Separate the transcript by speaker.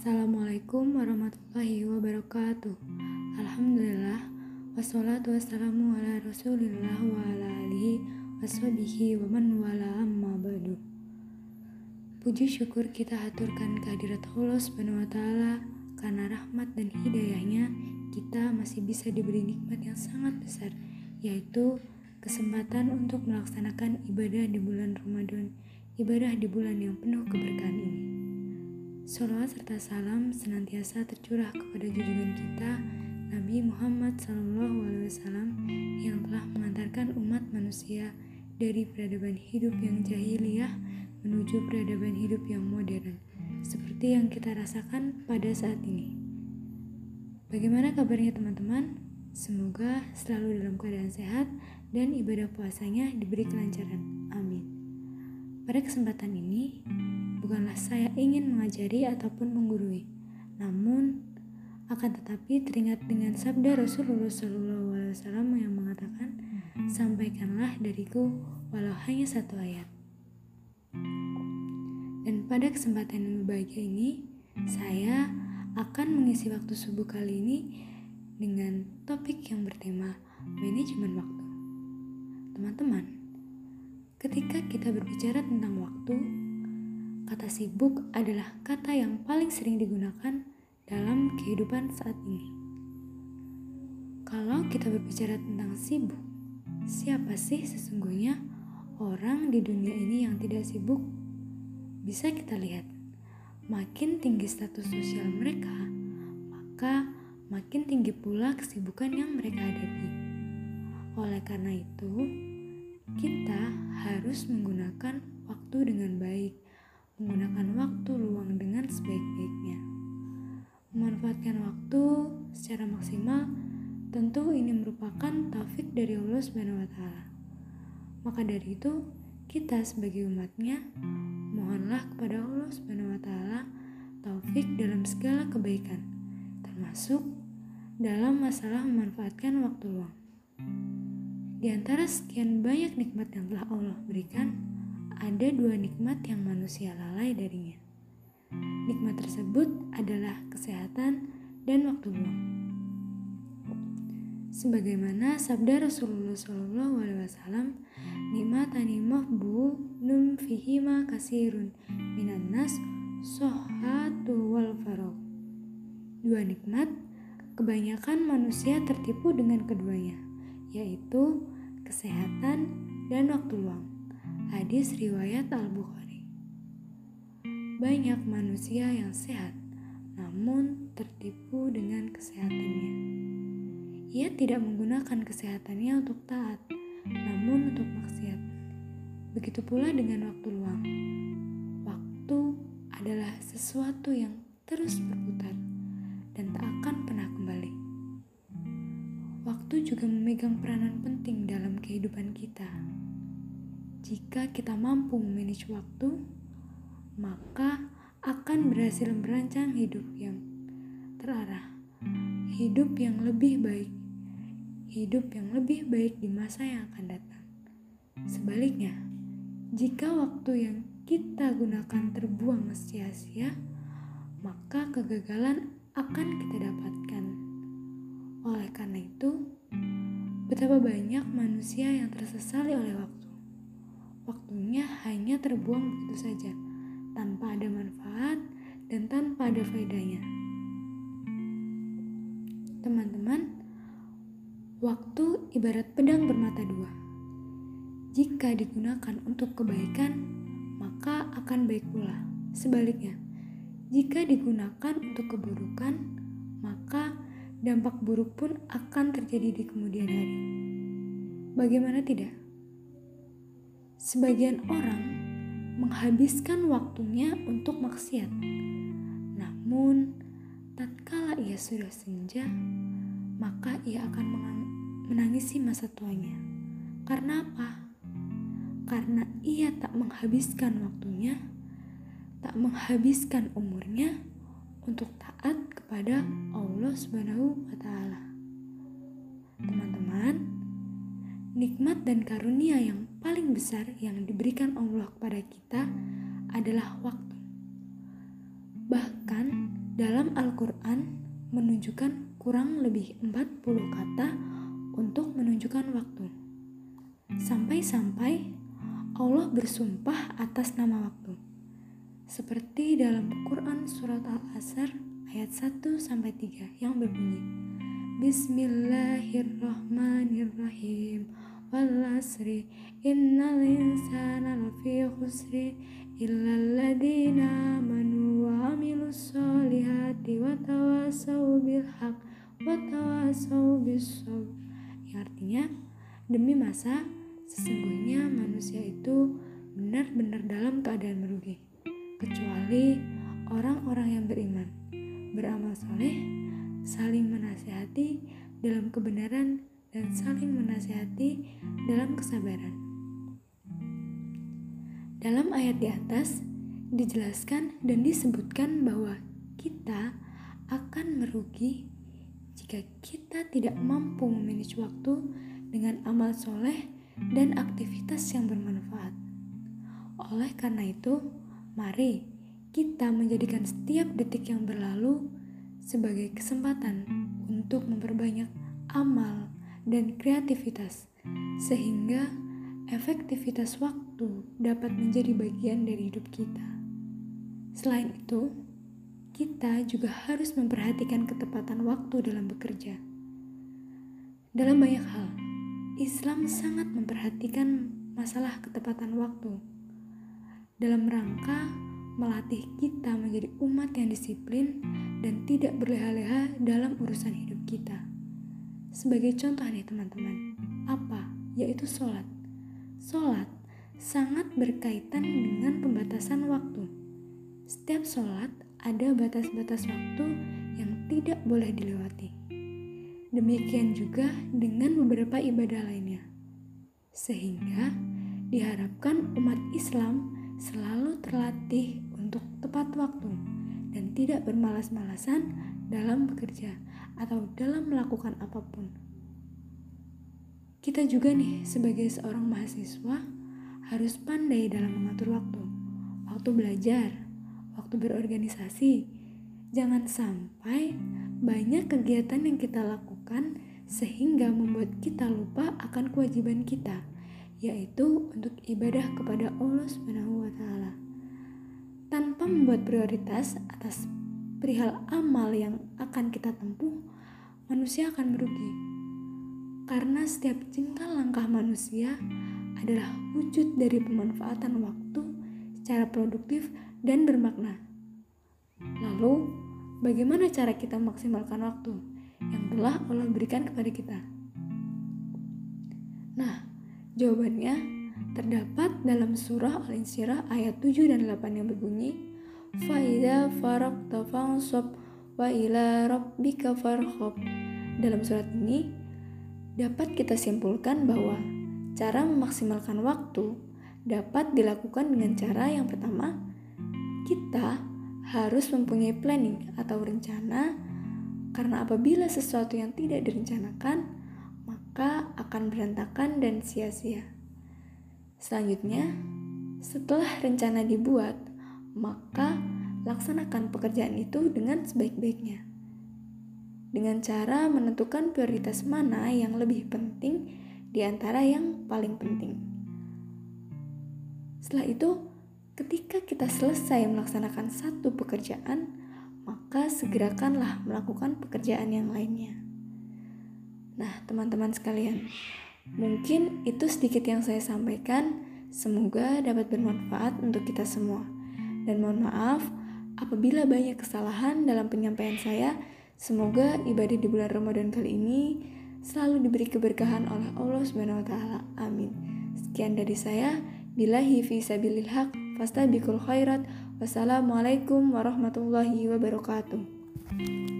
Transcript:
Speaker 1: Assalamualaikum warahmatullahi wabarakatuh. Alhamdulillah wassalatu wassalamu ala Rasulillah wa ala alihi wa man wala amma ba'du. Puji syukur kita haturkan kehadirat Allah Subhanahu wa taala karena rahmat dan hidayahnya kita masih bisa diberi nikmat yang sangat besar yaitu kesempatan untuk melaksanakan ibadah di bulan Ramadan, ibadah di bulan yang penuh keberkahan ini. Salawat serta salam senantiasa tercurah kepada junjungan kita Nabi Muhammad SAW yang telah mengantarkan umat manusia dari peradaban hidup yang jahiliyah menuju peradaban hidup yang modern seperti yang kita rasakan pada saat ini. Bagaimana kabarnya teman-teman? Semoga selalu dalam keadaan sehat dan ibadah puasanya diberi kelancaran. Amin. Pada kesempatan ini, bukanlah saya ingin mengajari ataupun menggurui, namun akan tetapi teringat dengan sabda Rasulullah SAW yang mengatakan, sampaikanlah dariku walau hanya satu ayat. Dan pada kesempatan yang berbahagia ini, saya akan mengisi waktu subuh kali ini dengan topik yang bertema manajemen waktu. Teman-teman, ketika kita berbicara tentang waktu, Kata sibuk adalah kata yang paling sering digunakan dalam kehidupan saat ini. Kalau kita berbicara tentang sibuk, siapa sih sesungguhnya orang di dunia ini yang tidak sibuk? Bisa kita lihat, makin tinggi status sosial mereka, maka makin tinggi pula kesibukan yang mereka hadapi. Oleh karena itu, kita harus menggunakan waktu dengan baik menggunakan waktu luang dengan sebaik-baiknya. Memanfaatkan waktu secara maksimal tentu ini merupakan taufik dari Allah Subhanahu wa taala. Maka dari itu, kita sebagai umatnya mohonlah kepada Allah Subhanahu wa taala taufik dalam segala kebaikan, termasuk dalam masalah memanfaatkan waktu luang. Di antara sekian banyak nikmat yang telah Allah berikan, ada dua nikmat yang manusia lalai darinya. Nikmat tersebut adalah kesehatan dan waktu luang. Sebagaimana sabda Rasulullah SAW, nikmatani mahbu num fihima kasirun minan nas sohatu wal farok. Dua nikmat, kebanyakan manusia tertipu dengan keduanya, yaitu kesehatan dan waktu luang. Hadis riwayat Al-Bukhari. Banyak manusia yang sehat, namun tertipu dengan kesehatannya. Ia tidak menggunakan kesehatannya untuk taat, namun untuk maksiat. Begitu pula dengan waktu luang. Waktu adalah sesuatu yang terus berputar dan tak akan pernah kembali. Waktu juga memegang peranan penting dalam kehidupan kita. Jika kita mampu memanage waktu, maka akan berhasil merancang hidup yang terarah, hidup yang lebih baik, hidup yang lebih baik di masa yang akan datang. Sebaliknya, jika waktu yang kita gunakan terbuang sia-sia, maka kegagalan akan kita dapatkan. Oleh karena itu, betapa banyak manusia yang tersesali oleh waktu waktunya hanya terbuang begitu saja, tanpa ada manfaat dan tanpa ada faedahnya. Teman-teman, waktu ibarat pedang bermata dua. Jika digunakan untuk kebaikan, maka akan baik pula. Sebaliknya, jika digunakan untuk keburukan, maka dampak buruk pun akan terjadi di kemudian hari. Bagaimana tidak? Sebagian orang menghabiskan waktunya untuk maksiat. Namun, tatkala ia sudah senja, maka ia akan menangisi masa tuanya. Karena apa? Karena ia tak menghabiskan waktunya, tak menghabiskan umurnya untuk taat kepada Allah Subhanahu wa taala. Teman-teman, nikmat dan karunia yang paling besar yang diberikan Allah kepada kita adalah waktu. Bahkan dalam Al-Quran menunjukkan kurang lebih 40 kata untuk menunjukkan waktu. Sampai-sampai Allah bersumpah atas nama waktu. Seperti dalam Quran surat Al-Asr ayat 1 sampai 3 yang berbunyi Bismillahirrahmanirrahim khusri illa alladhina amanu wa amilus solihati wa tawasaw bil haq wa tawasaw bis yang artinya demi masa sesungguhnya manusia itu benar-benar dalam keadaan merugi. Kecuali orang-orang yang beriman beramal soleh saling menasihati dalam kebenaran dan saling menasihati dalam kesabaran. Dalam ayat di atas dijelaskan dan disebutkan bahwa kita akan merugi jika kita tidak mampu memanage waktu dengan amal soleh dan aktivitas yang bermanfaat. Oleh karena itu, mari kita menjadikan setiap detik yang berlalu sebagai kesempatan untuk memperbanyak amal dan kreativitas, sehingga efektivitas waktu dapat menjadi bagian dari hidup kita. Selain itu, kita juga harus memperhatikan ketepatan waktu dalam bekerja. Dalam banyak hal, Islam sangat memperhatikan masalah ketepatan waktu dalam rangka melatih kita menjadi umat yang disiplin dan tidak berleha-leha dalam urusan hidup kita. Sebagai contoh nih teman-teman, apa? Yaitu sholat. Sholat sangat berkaitan dengan pembatasan waktu. Setiap sholat ada batas-batas waktu yang tidak boleh dilewati. Demikian juga dengan beberapa ibadah lainnya. Sehingga diharapkan umat Islam selalu terlatih untuk tepat waktu dan tidak bermalas-malasan dalam bekerja atau dalam melakukan apa pun. Kita juga nih sebagai seorang mahasiswa harus pandai dalam mengatur waktu. Waktu belajar, waktu berorganisasi. Jangan sampai banyak kegiatan yang kita lakukan sehingga membuat kita lupa akan kewajiban kita, yaitu untuk ibadah kepada Allah Subhanahu wa taala. Tanpa membuat prioritas atas perihal amal yang akan kita tempuh, manusia akan merugi. Karena setiap jengkal langkah manusia adalah wujud dari pemanfaatan waktu secara produktif dan bermakna. Lalu, bagaimana cara kita maksimalkan waktu yang telah Allah berikan kepada kita? Nah, jawabannya terdapat dalam surah Al-Insyirah ayat 7 dan 8 yang berbunyi Faida farakta fansab wa ila rabbika farhab. Dalam surat ini dapat kita simpulkan bahwa cara memaksimalkan waktu dapat dilakukan dengan cara yang pertama, kita harus mempunyai planning atau rencana karena apabila sesuatu yang tidak direncanakan maka akan berantakan dan sia-sia. Selanjutnya, setelah rencana dibuat, maka laksanakan pekerjaan itu dengan sebaik-baiknya. Dengan cara menentukan prioritas mana yang lebih penting di antara yang paling penting. Setelah itu, ketika kita selesai melaksanakan satu pekerjaan, maka segerakanlah melakukan pekerjaan yang lainnya. Nah, teman-teman sekalian, mungkin itu sedikit yang saya sampaikan. Semoga dapat bermanfaat untuk kita semua. Dan mohon maaf apabila banyak kesalahan dalam penyampaian saya. Semoga ibadah di bulan Ramadan kali ini selalu diberi keberkahan oleh Allah Subhanahu wa taala. Amin. Sekian dari saya. Billahi fi sabilil haq fastabiqul khairat. Wassalamualaikum warahmatullahi wabarakatuh.